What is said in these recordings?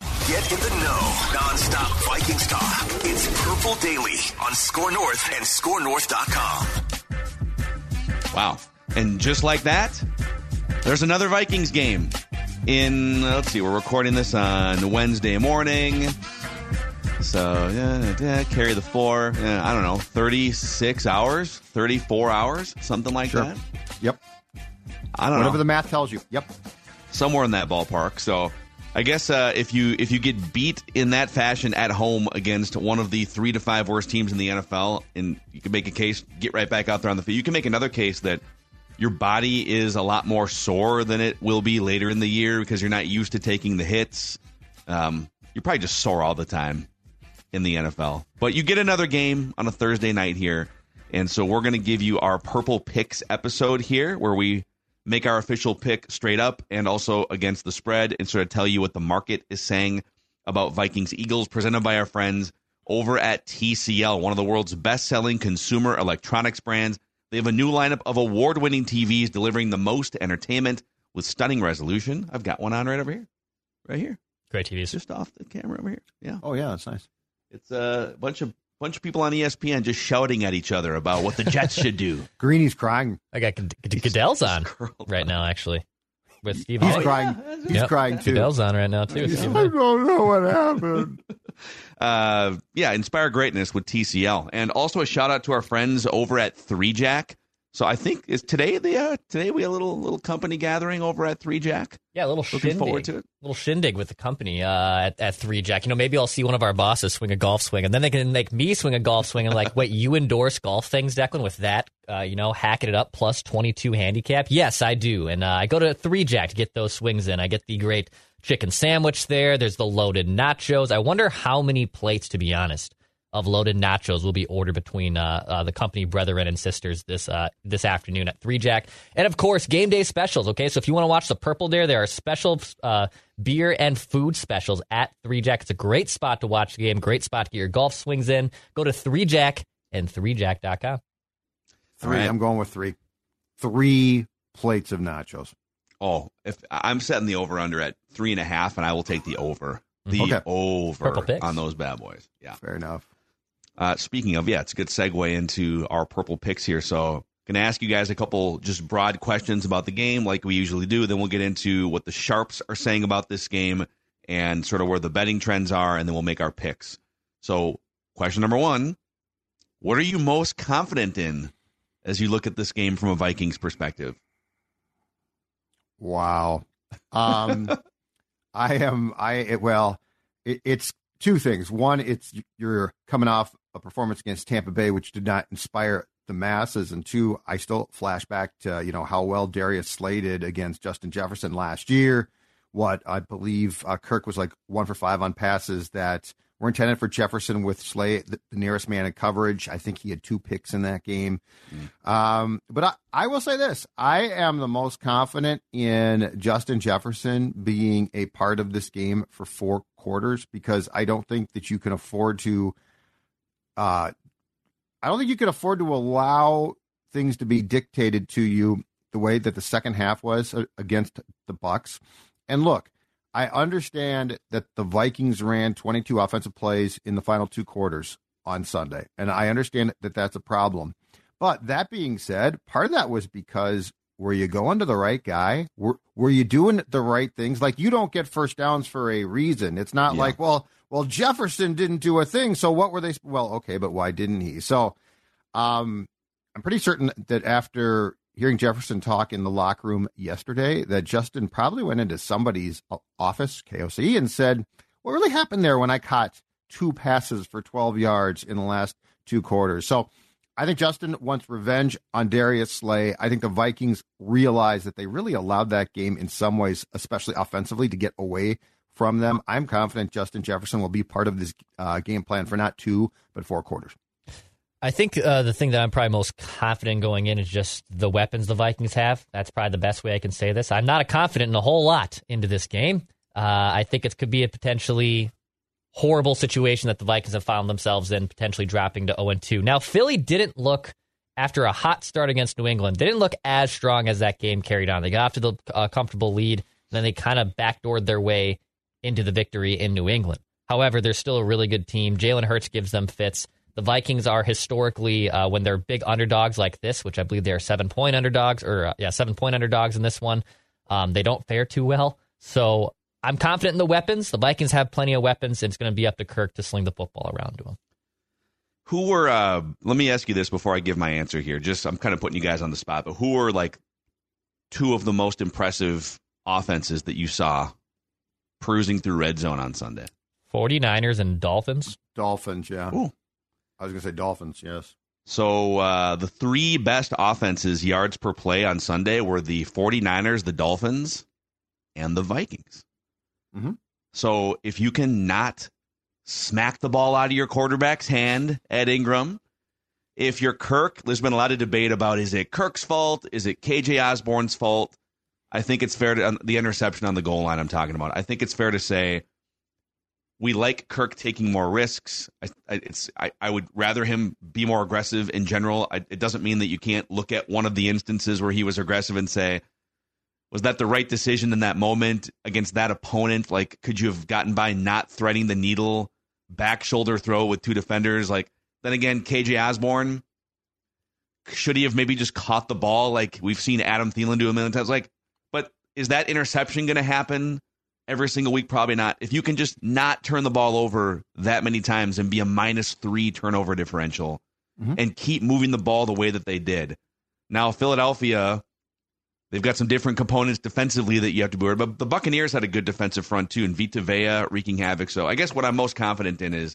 Get in the know. Non-stop Vikings talk. It's Purple Daily on Score North and ScoreNorth.com. Wow. And just like that, there's another Vikings game. In, let's see, we're recording this on Wednesday morning. So, yeah, yeah carry the four, yeah, I don't know, 36 hours, 34 hours, something like Sure. that. Yep. I don't know. Whatever know. the math tells you. Yep. somewhere in that ballpark. So I guess uh, if you if you get beat in that fashion at home against one of the three to five worst teams in the NFL, and you can make a case, get right back out there on the field. You can make another case that your body is a lot more sore than it will be later in the year because you're not used to taking the hits. Um, you're probably just sore all the time in the NFL. But you get another game on a Thursday night here. And so we're going to give you our Purple Picks episode here where we make our official pick straight up and also against the spread and sort of tell you what the market is saying about Vikings Eagles presented by our friends over at TCL, one of the world's best selling consumer electronics brands. They have a new lineup of award winning TVs delivering the most entertainment with stunning resolution. I've got one on right over here. Right here. Great TVs. Just off the camera over here. Yeah. Oh yeah, that's nice. It's a bunch of bunch of people on ESPN just shouting at each other about what the Jets should do. Greeny's crying. I got Good- Good- Goodell's on right now, actually, with Steve. He's Harvey. crying. He's Yep. crying too. Goodell's on right now too. I don't know what happened. Uh, yeah, inspire greatness with TCL, and also a shout out to our friends over at Three Jack. So I think is today the uh, today we a little little company gathering over at Three Jack. Yeah, a little Looking shindig. forward to it. little shindig with the company uh, at, at Three Jack. You know, maybe I'll see one of our bosses swing a golf swing, and then they can make me swing a golf swing. And like, wait, you endorse golf things, Declan, with that? Uh, you know, hacking it up plus twenty two handicap. Yes, I do, and uh, I go to Three Jack to get those swings in. I get the great chicken sandwich there. There's the loaded nachos. I wonder how many plates, to be honest, of loaded nachos will be ordered between uh, uh, the company brethren and sisters this uh, this afternoon at Three Jack, and of course game day specials. Okay, so if you want to watch the Purple Dare, there are special uh, beer and food specials at Three Jack. It's a great spot to watch the game, great spot to get your golf swings in. Go to Three Jack and ThreeJack.com. Three. All right. I'm going with three. Three plates of nachos. Oh, if I'm setting the over under at three and a half, and I will take the over. The Okay. over Purple picks. on those bad boys. Yeah. Fair enough. Uh, speaking of, yeah, it's a good segue into our purple picks here. So, going to ask you guys a couple just broad questions about the game, like we usually do. Then we'll get into what the sharps are saying about this game and sort of where the betting trends are, and then we'll make our picks. So, question number one: What are you most confident in as you look at this game from a Vikings perspective? Wow. Um, I am. I it, well, it, it's two things. One, it's you're coming off a performance against Tampa Bay, which did not inspire the masses, and two, I still flash back to you know how well Darius slated against Justin Jefferson last year. What I believe uh, Kirk was like one for five on passes that were intended for Jefferson with Slay, the, the nearest man in coverage. I think he had two picks in that game. Um, but I, I will say this I am the most confident in Justin Jefferson being a part of this game for four quarters because I don't think that you can afford to. Uh, I don't think you could afford to allow things to be dictated to you the way that the second half was uh, against the Bucks. And look, I understand that the Vikings ran 22 offensive plays in the final two quarters on Sunday, and I understand that that's a problem. But that being said, part of that was because were you going to the right guy? Were, were you doing the right things? Like you don't get first downs for a reason. It's not Yeah. like, well, well, Jefferson didn't do a thing. So what were they? Well, okay, but why didn't he? So, um, I'm pretty certain that after hearing Jefferson talk in the locker room yesterday, that Justin probably went into somebody's office, KOC, and said, what really happened there when I caught two passes for 12 yards in the last two quarters? So I think Justin wants revenge on Darius Slay. I think the Vikings realize that they really allowed that game in some ways, especially offensively, to get away from them. I'm confident Justin Jefferson will be part of this uh, game plan for not two, but four quarters. I think uh, the thing that I'm probably most confident going in is just the weapons the Vikings have. That's probably the best way I can say this. I'm not a confident in a whole lot into this game. Uh, I think it could be a potentially horrible situation that the Vikings have found themselves in, potentially dropping to 0 2. Now, Philly didn't look, after a hot start against New England, they didn't look as strong as that game carried on. They got off to the uh, comfortable lead, and then they kind of backdoored their way into the victory in New England. However, they're still a really good team. Jalen Hurts gives them fits. The Vikings are historically, uh, when they're big underdogs like this, which I believe they are seven point underdogs, or uh, yeah, seven point underdogs in this one, um, they don't fare too well. So I'm confident in the weapons. The Vikings have plenty of weapons. And it's going to be up to Kirk to sling the football around to him. Who were? Uh, let me ask you this before I give my answer here. Just I'm kind of putting you guys on the spot, but who were like two of the most impressive offenses that you saw cruising through red zone on Sunday? 49ers and Dolphins. Dolphins, yeah. Ooh. I was going to say Dolphins, yes. So uh, the three best offenses yards per play on Sunday were the 49ers, the Dolphins, and the Vikings. Mhm. So if you can not smack the ball out of your quarterback's hand Ed Ingram, if you're Kirk, there's been a lot of debate about is it Kirk's fault? Is it KJ Osborne's fault? I think it's fair to the interception on the goal line I'm talking about. I think it's fair to say we like Kirk taking more risks. I, I, it's I, I would rather him be more aggressive in general. I, it doesn't mean that you can't look at one of the instances where he was aggressive and say, was that the right decision in that moment against that opponent? Like, could you have gotten by not threading the needle, back shoulder throw with two defenders? Like, then again, KJ Osborne, should he have maybe just caught the ball like we've seen Adam Thielen do a million times? Like, but is that interception going to happen every single week? Probably not. If you can just not turn the ball over that many times and be a minus three turnover differential Mhm. and keep moving the ball the way that they did. Now, Philadelphia, they've got some different components defensively that you have to be worried about. The Buccaneers had a good defensive front too, and Vita Vea wreaking havoc. So I guess what I'm most confident in is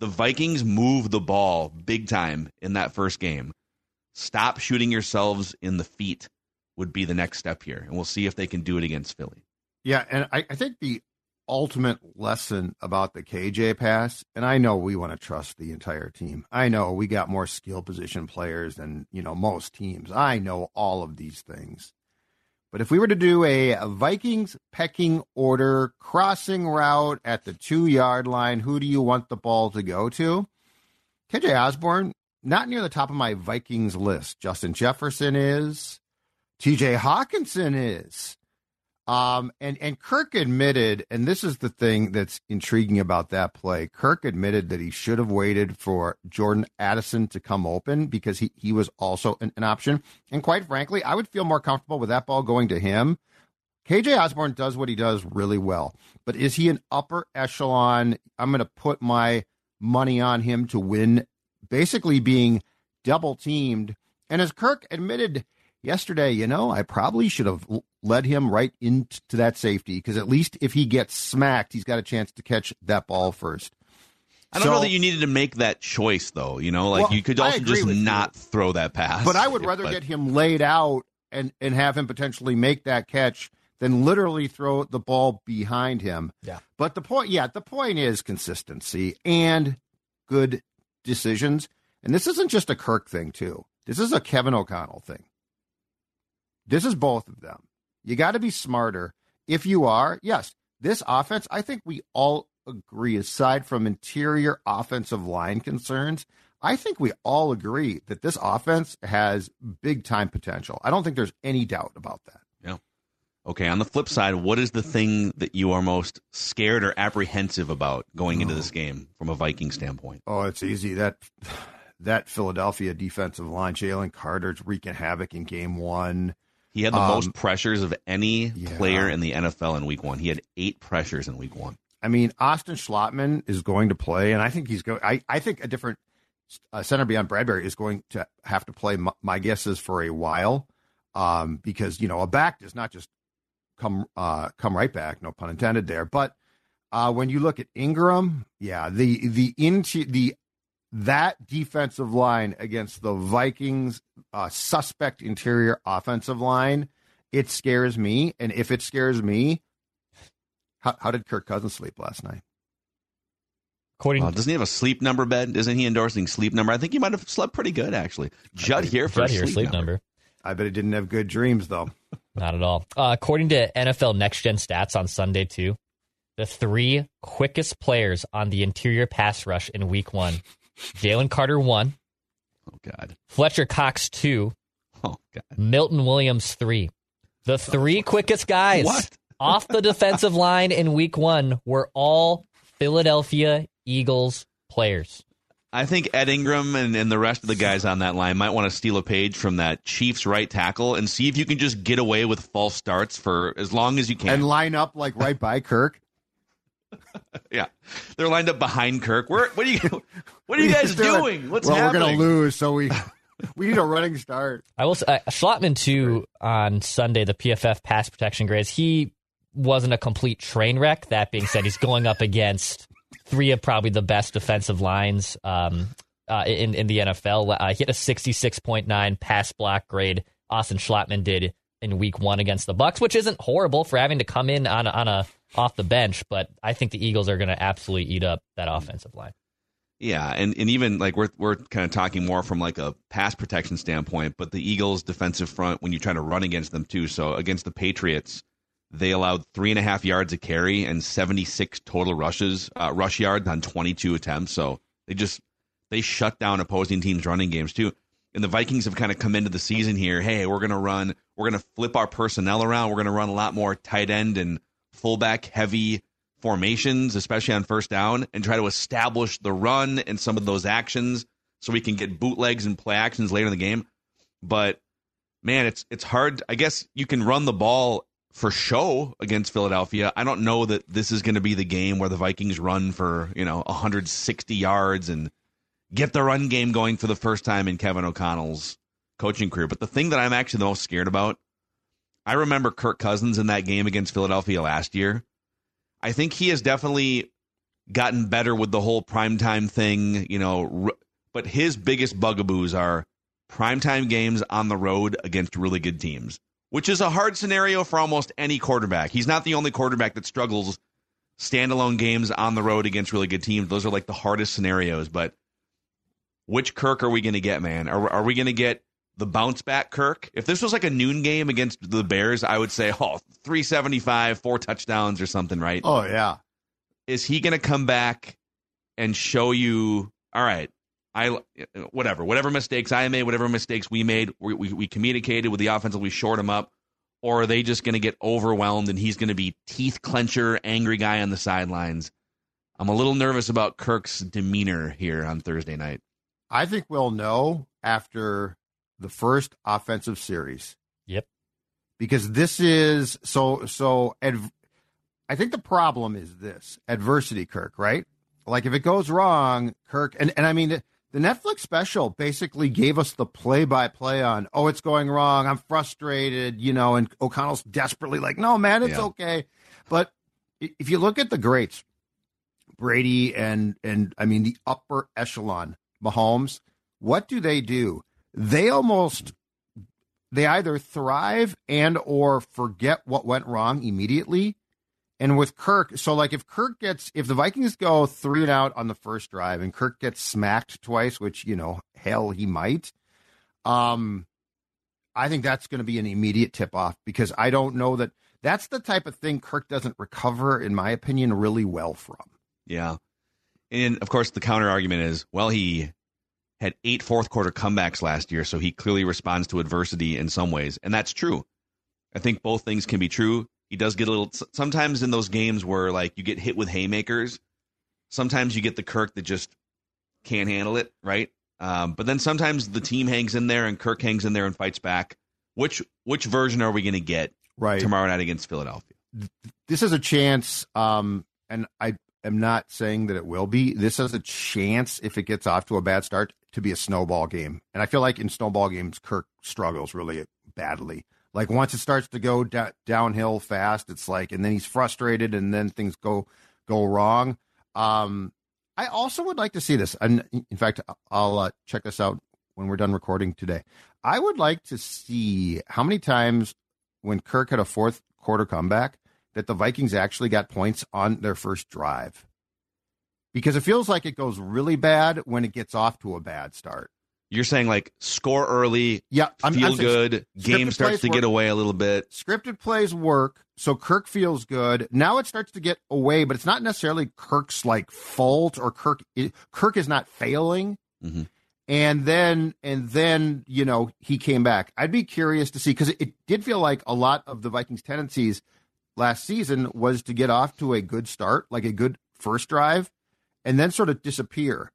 the Vikings move the ball big time in that first game. Stop shooting yourselves in the feet would be the next step here, and we'll see if they can do it against Philly. Yeah, and I, I think the ultimate lesson about the KJ pass, and I know we want to trust the entire team. I know we got more skill position players than, you know, most teams. I know all of these things. But if we were to do a Vikings pecking order crossing route at the two yard line, who do you want the ball to go to? KJ Osborne, not near the top of my Vikings list. Justin Jefferson is. TJ Hockenson is. Um, and, and Kirk admitted, and this is the thing that's intriguing about that play. Kirk admitted that he should have waited for Jordan Addison to come open because he, he was also an, an option. And quite frankly, I would feel more comfortable with that ball going to him. KJ Osborne does what he does really well, but is he an upper echelon? I'm going to put my money on him to win, basically being double teamed. And as Kirk admitted yesterday, you know, I probably should have led him right into that safety because at least if he gets smacked, he's got a chance to catch that ball first. I don't So- know that you needed to make that choice though. You know, like Well, you could also just with you. not throw that pass. But I would rather But- get him laid out and and have him potentially make that catch than literally throw the ball behind him. Yeah. But the point, yeah, the point is consistency and good decisions. And this isn't just a Kirk thing, too. This is a Kevin O'Connell thing. This is both of them. You got to be smarter. If you are, yes, this offense, I think we all agree, aside from interior offensive line concerns, I think we all agree that this offense has big time potential. I don't think there's any doubt about that. Yeah. Okay, on the flip side, what is the thing that you are most scared or apprehensive about going into this oh. game from a Viking standpoint? Oh, it's easy. That that Philadelphia defensive line, Jalen Carter's wreaking havoc in game one. He had the Um, most pressures of any yeah. player in the NFL in week one. He had eight pressures in week one. I mean, Austin Schlottmann is going to play, and I think he's going. I, I think a different uh, center beyond Bradbury is going to have to play. My, my guess is for a while, um, because you know a back does not just come uh, come right back. No pun intended there. But uh, when you look at Ingram, yeah, the the into the that defensive line against the Vikings uh, suspect interior offensive line, it scares me. And if it scares me, how, how did Kirk Cousins sleep last night? According Uh, doesn't he have a sleep number bed? Isn't he endorsing sleep number? I think he might have slept pretty good actually. Judd here for Judd a here, sleep, sleep number. number. I bet he didn't have good dreams though. Not at all. Uh, according to NFL Next Gen Stats on Sunday, too, the three quickest players on the interior pass rush in week one Jalen Carter, one, Oh God. Fletcher Cox, two, Oh God. Milton Williams, three. The three oh. quickest guys What? off the defensive line in week one were all Philadelphia Eagles players. I think Ed Ingram and, and the rest of the guys on that line might want to steal a page from that Chiefs right tackle and see if you can just get away with false starts for as long as you can. And line up like right by Kirk. yeah, they're lined up behind Kirk. Where, what are you? What are you guys doing? What's well, happening? we're gonna lose, so we we need a running start. I will say, uh, Schlottmann, too, on Sunday, the PFF pass protection grades, he wasn't a complete train wreck. That being said, he's going up against three of probably the best defensive lines um, uh, in, in the NFL. Uh, he had a 66.9 pass block grade. Austin Schlottmann did in week one against the Bucks, which isn't horrible for having to come in on on a off the bench, but I think the Eagles are going to absolutely eat up that offensive line. Yeah, and, and even like we're we're kind of talking more from like a pass protection standpoint, but the Eagles' defensive front when you try to run against them too. So against the Patriots, they allowed three and a half yards a carry and seventy six total rushes, uh, rush yards on twenty two attempts. So they just they shut down opposing teams' running games too. And the Vikings have kind of come into the season here. Hey, we're gonna run, we're gonna flip our personnel around. We're gonna run a lot more tight end and fullback heavy formations, especially on first down, and try to establish the run and some of those actions so we can get bootlegs and play actions later in the game. But man, it's it's hard. I guess you can run the ball for show against Philadelphia. I don't know that this is going to be the game where the Vikings run for, you know, 160 yards and get the run game going for the first time in Kevin O'Connell's coaching career. But the thing that I'm actually the most scared about, I remember Kirk Cousins in that game against Philadelphia last year. I think he has definitely gotten better with the whole primetime thing, you know, but his biggest bugaboos are primetime games on the road against really good teams, which is a hard scenario for almost any quarterback. He's not the only quarterback that struggles standalone games on the road against really good teams. Those are like the hardest scenarios, but which Kirk are we going to get, man? Are, are we going to get the bounce back Kirk? If this was like a noon game against the Bears, I would say, oh, 375, four touchdowns or something, right? Oh yeah, Is he going to come back and show you, all right, I whatever, whatever mistakes I made, whatever mistakes we made, we, we, we communicated with the offensive, we short him up, or are they just going to get overwhelmed and he's going to be teeth clencher, angry guy on the sidelines? I'm a little nervous about Kirk's demeanor here on Thursday night. I think we'll know after the first offensive series. Yep. Because this is so so. Adv- I think the problem is this adversity, Kirk. Right? Like if it goes wrong, Kirk, and and I mean. The, the Netflix special basically gave us the play by play on, oh, it's going wrong. I'm frustrated, you know, and O'Connell's desperately like, no, man, it's Yeah. okay. But if you look at the greats, Brady and and I mean the upper echelon Mahomes, what do they do? They almost they either thrive and or forget what went wrong immediately. And with Kirk, so like if Kirk gets if the Vikings go three and out on the first drive and Kirk gets smacked twice, which you know hell he might, um, I think that's going to be an immediate tip off because I don't know that that's the type of thing Kirk doesn't recover, in my opinion, really well from. Yeah. And of course, the counter argument is, well, he had eight fourth quarter comebacks last year, so he clearly responds to adversity in some ways. And that's true. I think both things can be true. He does get a little, sometimes in those games where like you get hit with haymakers, sometimes you get the Kirk that just can't handle it, right? Um, but then sometimes the team hangs in there and Kirk hangs in there and fights back. which which version are we going to get right tomorrow night against Philadelphia? This is a chance, um, and I am not saying that it will be. This is a chance if it gets off to a bad start to be a snowball game, and I feel like in snowball games, Kirk struggles really badly. Like once it starts to go da- downhill fast, it's like, and then he's frustrated, and then things go go wrong. Um, I also would like to see this, and in fact, I'll uh, check this out when we're done recording today. I would like to see how many times when Kirk had a fourth quarter comeback that the Vikings actually got points on their first drive. Because it feels like it goes really bad when it gets off to a bad start. You're saying like score early, yeah, I'm, feel I'm good, game starts to work. get away a little bit. Scripted plays work, so Kirk feels good. Now it starts to get away, but it's not necessarily Kirk's like fault or Kirk. Kirk is not failing. Mm-hmm. And then, and then, you know, he came back. I'd be curious to see because it, it did feel like a lot of the Vikings' tendencies last season was to get off to a good start, like a good first drive, and then sort of disappear.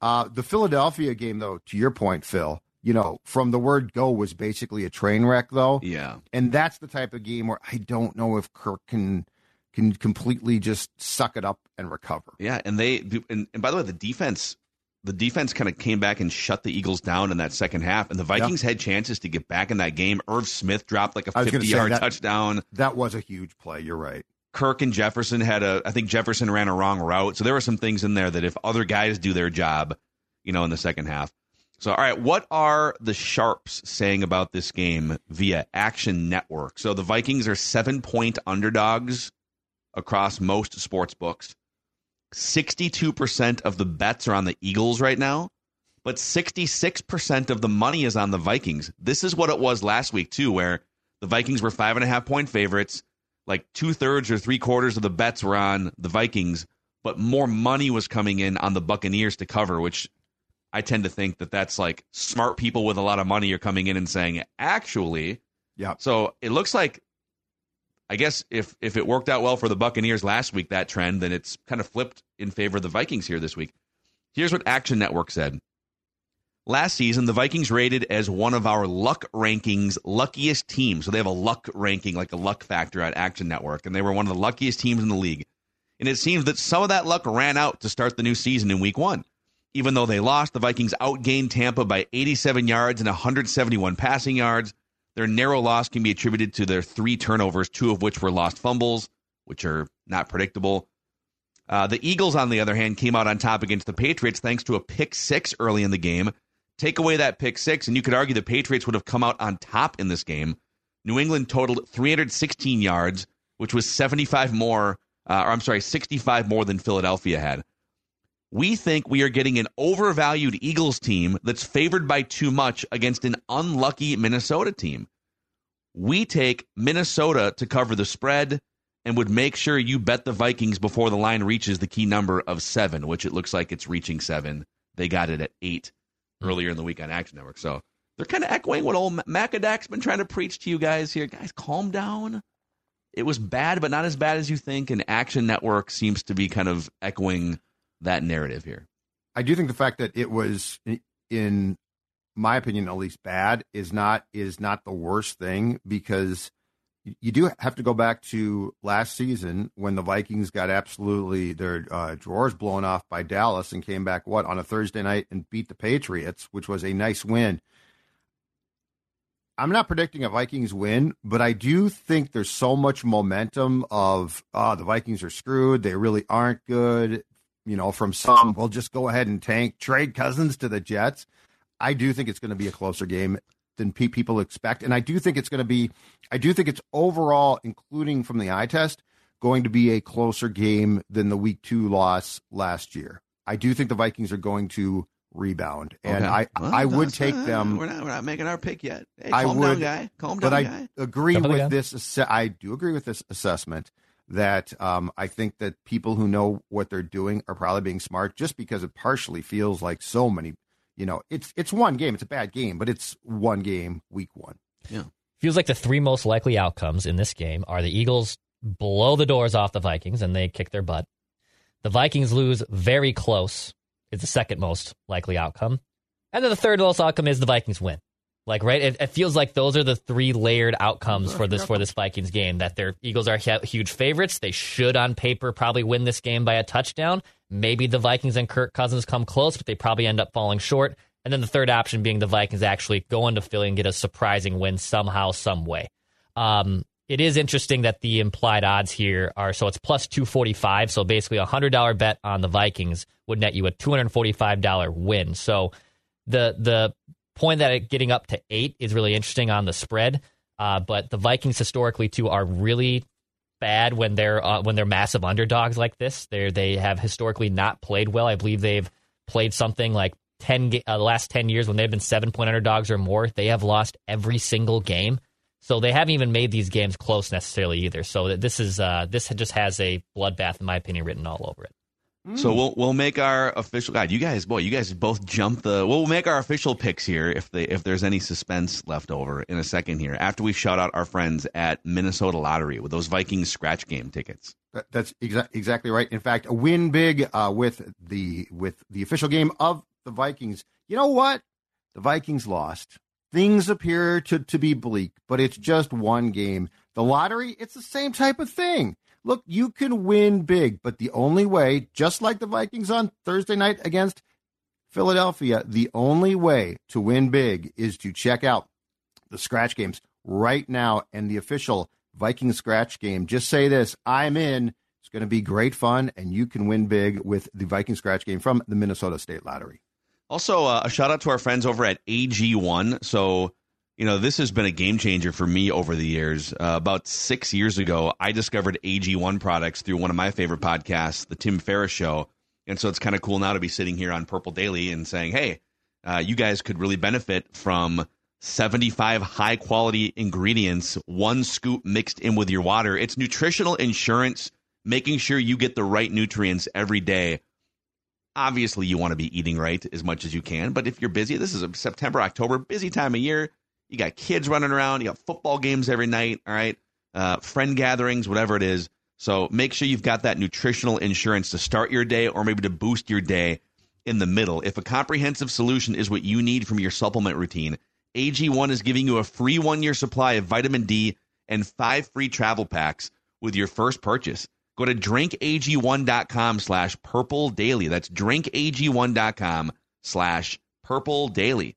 Uh, the Philadelphia game, though, to your point, Phil, you know, from the word go was basically a train wreck, though. Yeah. And that's the type of game where I don't know if Kirk can can completely just suck it up and recover. Yeah, and they and, and by the way, the defense the defense kind of came back and shut the Eagles down in that second half, and the Vikings had chances to get back in that game. Irv Smith dropped like a 50 yard that, touchdown. That was a huge play. You're right. Kirk and Jefferson had a, I think Jefferson ran a wrong route. So there were some things in there that if other guys do their job, you know, in the second half. So, all right, what are the Sharps saying about this game via Action Network? So the Vikings are seven point underdogs across most sports books. 62% of the bets are on the Eagles right now, but 66% of the money is on the Vikings. This is what it was last week, too, where the Vikings were five and a half point favorites. Like two thirds or three quarters of the bets were on the Vikings, but more money was coming in on the Buccaneers to cover, which I tend to think that that's like smart people with a lot of money are coming in and saying, actually, yeah. So it looks like I guess if if it worked out well for the Buccaneers last week, that trend, then it's kind of flipped in favor of the Vikings here this week. Here's what Action Network said. Last season, the Vikings rated as one of our luck rankings luckiest teams. So they have a luck ranking, like a luck factor at Action Network, and they were one of the luckiest teams in the league. And it seems that some of that luck ran out to start the new season in week one. Even though they lost, the Vikings outgained Tampa by 87 yards and 171 passing yards. Their narrow loss can be attributed to their three turnovers, two of which were lost fumbles, which are not predictable. Uh, the Eagles, on the other hand, came out on top against the Patriots thanks to a pick six early in the game. Take away that pick six, and you could argue the Patriots would have come out on top in this game. New England totaled 316 yards, which was 75 more, uh, or I'm sorry, 65 more than Philadelphia had. We think we are getting an overvalued Eagles team that's favored by too much against an unlucky Minnesota team. We take Minnesota to cover the spread and would make sure you bet the Vikings before the line reaches the key number of seven, which it looks like it's reaching seven. They got it at eight earlier in the week on Action Network. So they're kind of echoing what old Macadac's been trying to preach to you guys here. Guys, calm down. It was bad, but not as bad as you think. And Action Network seems to be kind of echoing that narrative here. I do think the fact that it was, in my opinion, at least bad, is not is not the worst thing because you do have to go back to last season when the Vikings got absolutely their uh, drawers blown off by Dallas and came back what on a Thursday night and beat the Patriots, which was a nice win. I'm not predicting a Vikings win, but I do think there's so much momentum of oh, the Vikings are screwed. They really aren't good you know, from some, we'll just go ahead and tank, trade Cousins to the Jets. I do think it's going to be a closer game than pe- people expect. And I do think it's going to be, I do think it's overall, including from the eye test, going to be a closer game than the week two loss last year. I do think the Vikings are going to rebound, and okay. I well, I would take them. We're not we're not making our pick yet. Hey, I calm would, down, guy. Calm down, but I guy. agree with this. I do agree with this assessment that um, I think that people who know what they're doing are probably being smart just because it partially feels like so many, you know, it's it's one game, it's a bad game, but it's one game, week one. Yeah. Feels like the three most likely outcomes in this game are the Eagles blow the doors off the Vikings and they kick their butt. The Vikings lose very close. It's the second most likely outcome. And then the third most outcome is the Vikings win. Like right, it, it, feels like those are the three layered outcomes for this for this Vikings game. That their Eagles are huge favorites. They should, on paper, probably win this game by a touchdown. Maybe the Vikings and Kirk Cousins come close, but they probably end up falling short. And then the third option being the Vikings actually go into Philly and get a surprising win somehow, some way. Um, it is interesting that the implied odds here are so it's plus 245. So basically, a $100 bet on the Vikings would net you a $245 win. So the the point that it getting up to eight is really interesting on the spread. Uh, but the Vikings historically too are really bad when they're uh, when they're massive underdogs like this. They they have historically not played well. I believe they've played something like 10 uh, last 10 years when they've been 7 point underdogs or more, they have lost every single game. So they haven't even made these games close necessarily either. So this is uh, this just has a bloodbath in my opinion written all over it. So we'll we'll make our official guide. You guys, boy, you guys both jump the. We'll make our official picks here if they if there's any suspense left over in a second here. After we shout out our friends at Minnesota Lottery with those Vikings scratch game tickets. That's exa- exactly right. In fact, a win big uh, with the with the official game of the Vikings. You know what? The Vikings lost. Things appear to, to be bleak, but it's just one game. The lottery, it's the same type of thing. Look, you can win big, but the only way, just like the Vikings on Thursday night against Philadelphia, the only way to win big is to check out the scratch games right now and the official Viking scratch game. Just say this I'm in. It's going to be great fun, and you can win big with the Viking scratch game from the Minnesota State Lottery. Also, uh, a shout out to our friends over at AG1. So, you know, this has been a game changer for me over the years. Uh, about six years ago, I discovered AG1 products through one of my favorite podcasts, The Tim Ferriss Show. And so it's kind of cool now to be sitting here on Purple Daily and saying, hey, uh, you guys could really benefit from 75 high quality ingredients, one scoop mixed in with your water. It's nutritional insurance, making sure you get the right nutrients every day obviously you want to be eating right as much as you can. But if you're busy, this is a September, October, busy time of year. You got kids running around. You got football games every night. All right, uh, friend gatherings, whatever it is. So make sure you've got that nutritional insurance to start your day, or maybe to boost your day in the middle. If a comprehensive solution is what you need from your supplement routine, AG1 is giving you a free one year supply of vitamin D and five free travel packs with your first purchase. Go to drinkag1.com slash purple daily. That's drinkag1.com slash purple daily.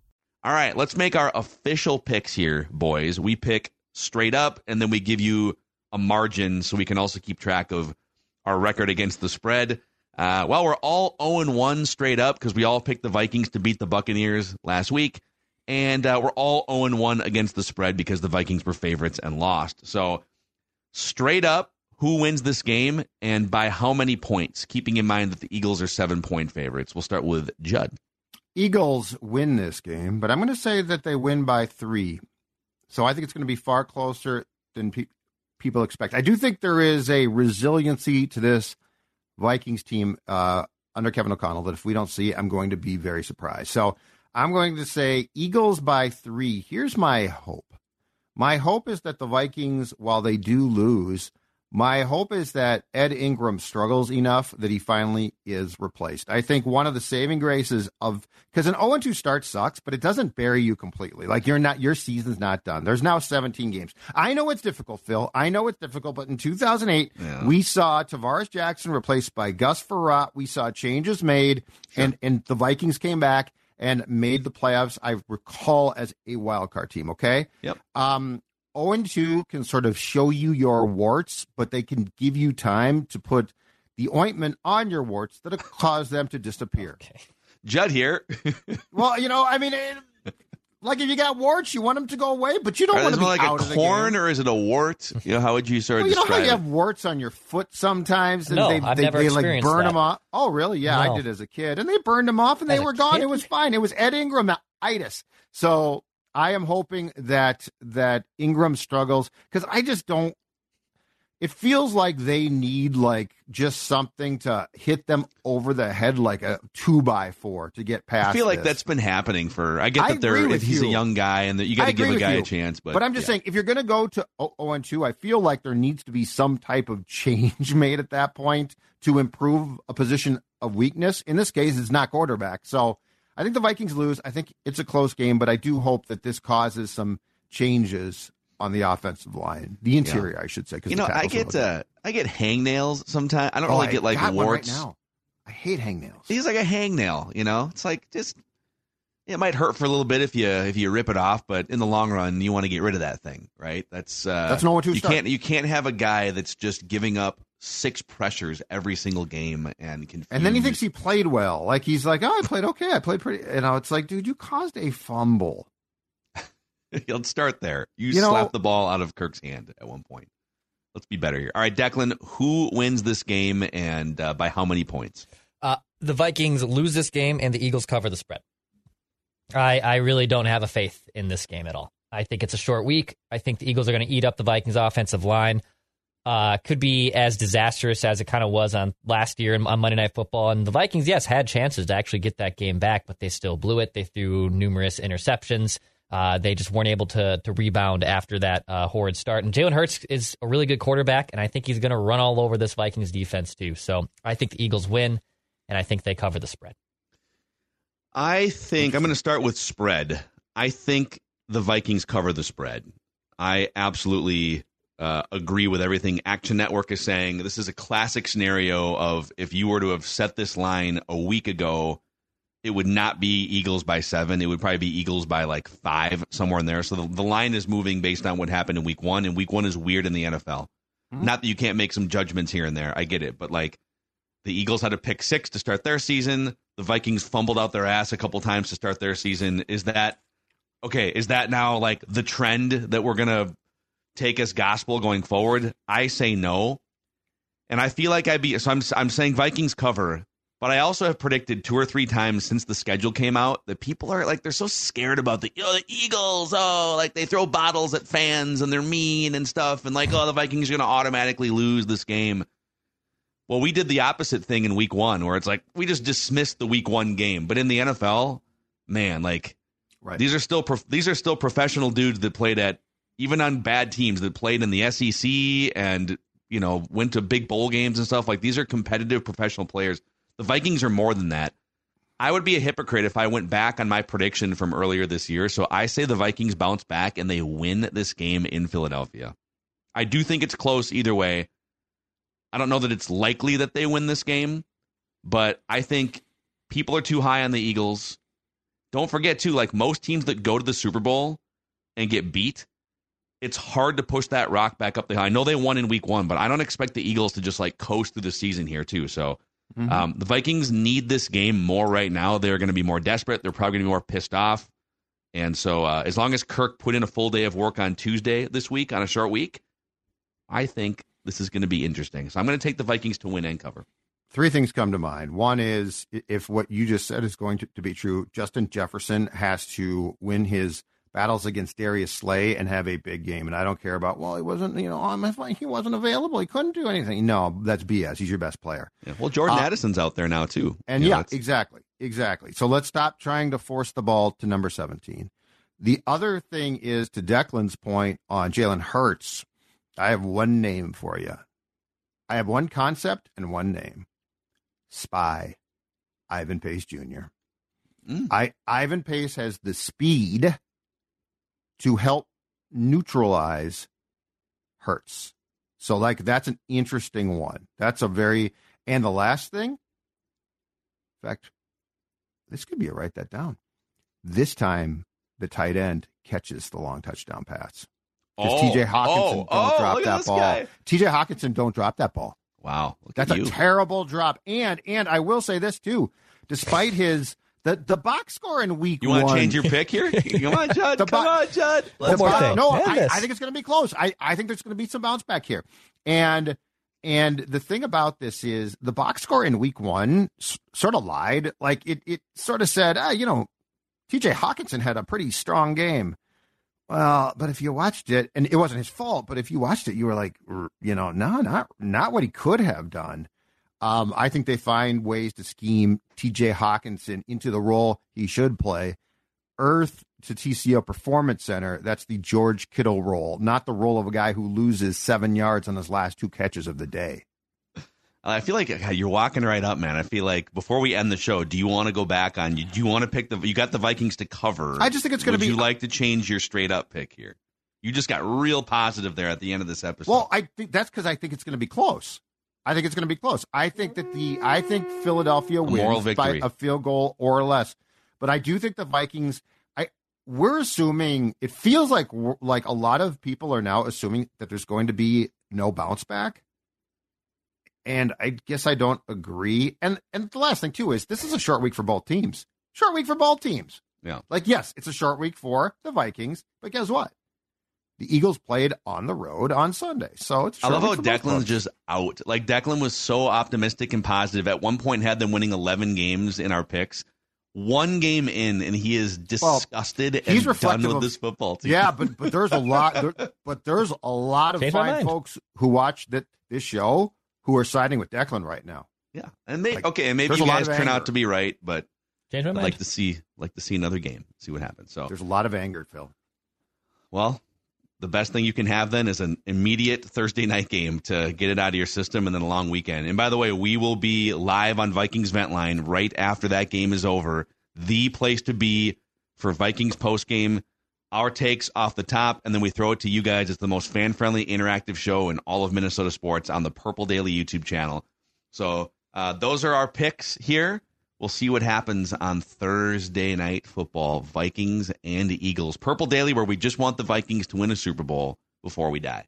All right, let's make our official picks here, boys. We pick straight up, and then we give you a margin so we can also keep track of our record against the spread. Uh, well, we're all 0 1 straight up because we all picked the Vikings to beat the Buccaneers last week and uh, we're all 0 1 against the spread because the Vikings were favorites and lost. So, straight up, who wins this game and by how many points? Keeping in mind that the Eagles are seven point favorites. We'll start with Judd. Eagles win this game, but I'm going to say that they win by three. So I think it's going to be far closer than pe- people expect. I do think there is a resiliency to this Vikings team uh, under Kevin O'Connell that if we don't see, I'm going to be very surprised. So I'm going to say Eagles by three. Here's my hope. My hope is that the Vikings, while they do lose, my hope is that Ed Ingram struggles enough that he finally is replaced. I think one of the saving graces of because an 0 2 start sucks, but it doesn't bury you completely. Like you're not your season's not done. There's now 17 games. I know it's difficult, Phil. I know it's difficult, but in 2008, yeah. we saw Tarvaris Jackson replaced by Gus Frerotte. We saw changes made, sure. and and the Vikings came back and made the playoffs. I recall as a wild card team. Okay. Yep. Um, 0 and 2 can sort of show you your warts, but they can give you time to put the ointment on your warts that'll cause them to disappear. Okay. Judd here. Well, you know, I mean, it, like if you got warts, you want them to go away, but you don't Is want it to be like out a of the corn or is it a wart? You know, how would you sort of Well, you know how you it? have warts on your foot sometimes, and No, they I've they, never they like burn that. them off. Oh, really? Yeah, I did as a kid, and they burned them off, and they As a were gone. kid? It was fine. It was Ed Ingram itis. So I am hoping that that Ingram struggles because I just don't. It feels like they need like just something to hit them over the head like a two by four to get past. I feel like this. that's been happening for. I get I that they're. If he's a young guy and that you got to give a guy you. a chance, but But, I'm just yeah. saying, if you're going to go to 0 and 2, I feel like there needs to be some type of change made at that point to improve a position of weakness. In this case, it's not quarterback. So I think the Vikings lose. I think it's a close game, but I do hope that this causes some changes on the offensive line, the interior, I should say. you know, I get uh, I get hangnails sometimes. I don't Oh, really I get like warts. right now. I hate hangnails. He's like a hangnail. You know, it's like just. It might hurt for a little bit if you if you rip it off, but in the long run, you want to get rid of that thing, right? That's uh, That's no one to you start. can't you can't have a guy that's just giving up six pressures every single game and confuse. And then he thinks he played well. Like he's like, oh, I played okay. I played pretty. You know, it's like, dude, you caused a fumble. He'll start there. You, You know- slapped the ball out of Kirk's hand at one point. Let's be better here. All right, Declan, who wins this game and uh, by how many points? Uh, the Vikings lose this game and the Eagles cover the spread. I, I really don't have a faith in this game at all. I think it's a short week. I think the Eagles are going to eat up the Vikings offensive line. Uh, could be as disastrous as it kind of was on last year on Monday Night Football. And the Vikings, yes, had chances to actually get that game back, but they still blew it. They threw numerous interceptions. Uh, they just weren't able to to rebound after that uh, horrid start. And Jalen Hurts is a really good quarterback, and I think he's going to run all over this Vikings defense too. So I think the Eagles win, and I think they cover the spread. I think I'm going to start with spread. I think the Vikings cover the spread. I absolutely uh, agree with everything Action Network is saying. This is a classic scenario of if you were to have set this line a week ago, it would not be Eagles by seven. It would probably be Eagles by like five, somewhere in there. So the, the line is moving based on what happened in week one, and week one is weird in the NFL. Not that you can't make some judgments here and there. I get it. But like the Eagles had to pick six to start their season. The Vikings fumbled out their ass a couple times to start their season. Is that okay? Is that now like the trend that we're gonna take as gospel going forward? I say no, and I feel like I'd be. So I'm I'm saying Vikings cover, but I also have predicted two or three times since the schedule came out that people are like they're so scared about the oh the Eagles oh like they throw bottles at fans and they're mean and stuff and like oh the Vikings are gonna automatically lose this game. Well, we did the opposite thing in week one, where it's like we just dismissed the week one game. But in the NFL, man, like Right. these are still prof- these are still professional dudes that played at even on bad teams that played in the SEC and you know went to big bowl games and stuff. Like these are competitive professional players. The Vikings are more than that. I would be a hypocrite if I went back on my prediction from earlier this year. So I say the Vikings bounce back and they win this game in Philadelphia. I do think it's close either way. I don't know that it's likely that they win this game, but I think people are too high on the Eagles. Don't forget too, like most teams that go to the Super Bowl and get beat, it's hard to push that rock back up the hill. I know they won in week one, but I don't expect the Eagles to just like coast through the season here too. So um, the Vikings need this game more right now. They're going to be more desperate. They're probably going to be more pissed off. And so uh, as long as Kirk put in a full day of work on Tuesday this week on a short week, I think this is going to be interesting. So I'm going to take the Vikings to win and cover. Three things come to mind. One is if what you just said is going to, to be true, Justin Jefferson has to win his battles against Darius Slay and have a big game. And I don't care about, well, he wasn't, you know, on my flank, he wasn't available. He couldn't do anything. No, that's BS. He's your best player. Yeah. Well, Jordan Uh, Addison's out there now too. And You yeah, it's- exactly. Exactly. So let's stop trying to force the ball to number 17. The other thing is to Declan's point on Jalen Hurts. I have one name for you. I have one concept and one name. Spy. Ivan Pace Jr. Mm. I Ivan Pace has the speed to help neutralize Hurts. So like that's an interesting one. That's a very and the last thing, in fact, this could be a write that down. This time, the tight end catches the long touchdown pass. Because Oh, TJ Hockenson oh, don't oh, drop that ball. guy. TJ Hockenson don't drop that ball. Wow, That's at a you. terrible drop. And and I will say this too, despite his the the box score in week one. You want to change your pick here? Come on, Judd. The Come bo- on, Judd. the One more bo- thing. No, I. I think it's going to be close. I, I think there's going to be some bounce back here. And and the thing about this is the box score in week one s- sort of lied. Like it it sort of said, ah, you know, T.J. Hockenson had a pretty strong game. Well, but if you watched it, and it wasn't his fault, but if you watched it, you were like, you know, no, not not what he could have done. Um, I think they find ways to scheme T.J. Hockenson into the role he should play. Earth to TCO Performance Center. That's the George Kittle role, not the role of a guy who loses seven yards on his last two catches of the day. I feel like you're walking right up, man. I feel like before we end the show, do you want to go back on? Do you want to pick the? You got the Vikings to cover. I just think it's gonna Would be- You like to change your straight up pick here? You just got real positive there at the end of this episode. Well, I think that's because I think it's going to be close. I think it's going to be close. I think that the I think Philadelphia wins by a field goal or less, but I do think the Vikings. I we're assuming it feels like like a lot of people are now assuming that there's going to be no bounce back, and I guess I don't agree. And and the last thing too is this is a short week for both teams. Short week for both teams. yeah. Like, yes, it's a short week for the Vikings, but guess what? The Eagles played on the road on Sunday, so it's. I short love how week for Declan's just out. Like Declan was so optimistic and positive. At one point, had them winning 11 games in our picks. One game in, and he is Well, disgusted he's and done with of- this football team. Yeah, but but there's a lot. There, but there's a lot of Changed fine folks who watch that this show who are siding with Declan right now. yeah. And they Like, okay, and maybe there's you a lot guys turn anger. out to be right, but I'd like to see like to see another game, see what happens. So There's a lot of anger, Phil. Well, the best thing you can have then is an immediate Thursday night game to get it out of your system and then a long weekend. And by the way, we will be live on Vikings Vent Line right after that game is over. The place to be for Vikings post game. Our takes off the top, and then we throw it to you guys. It's the most fan friendly, interactive show in all of Minnesota sports on the Purple Daily YouTube channel. So uh, those are our picks here. We'll see what happens on Thursday night football, Vikings and Eagles. Purple Daily, where we just want the Vikings to win a Super Bowl before we die.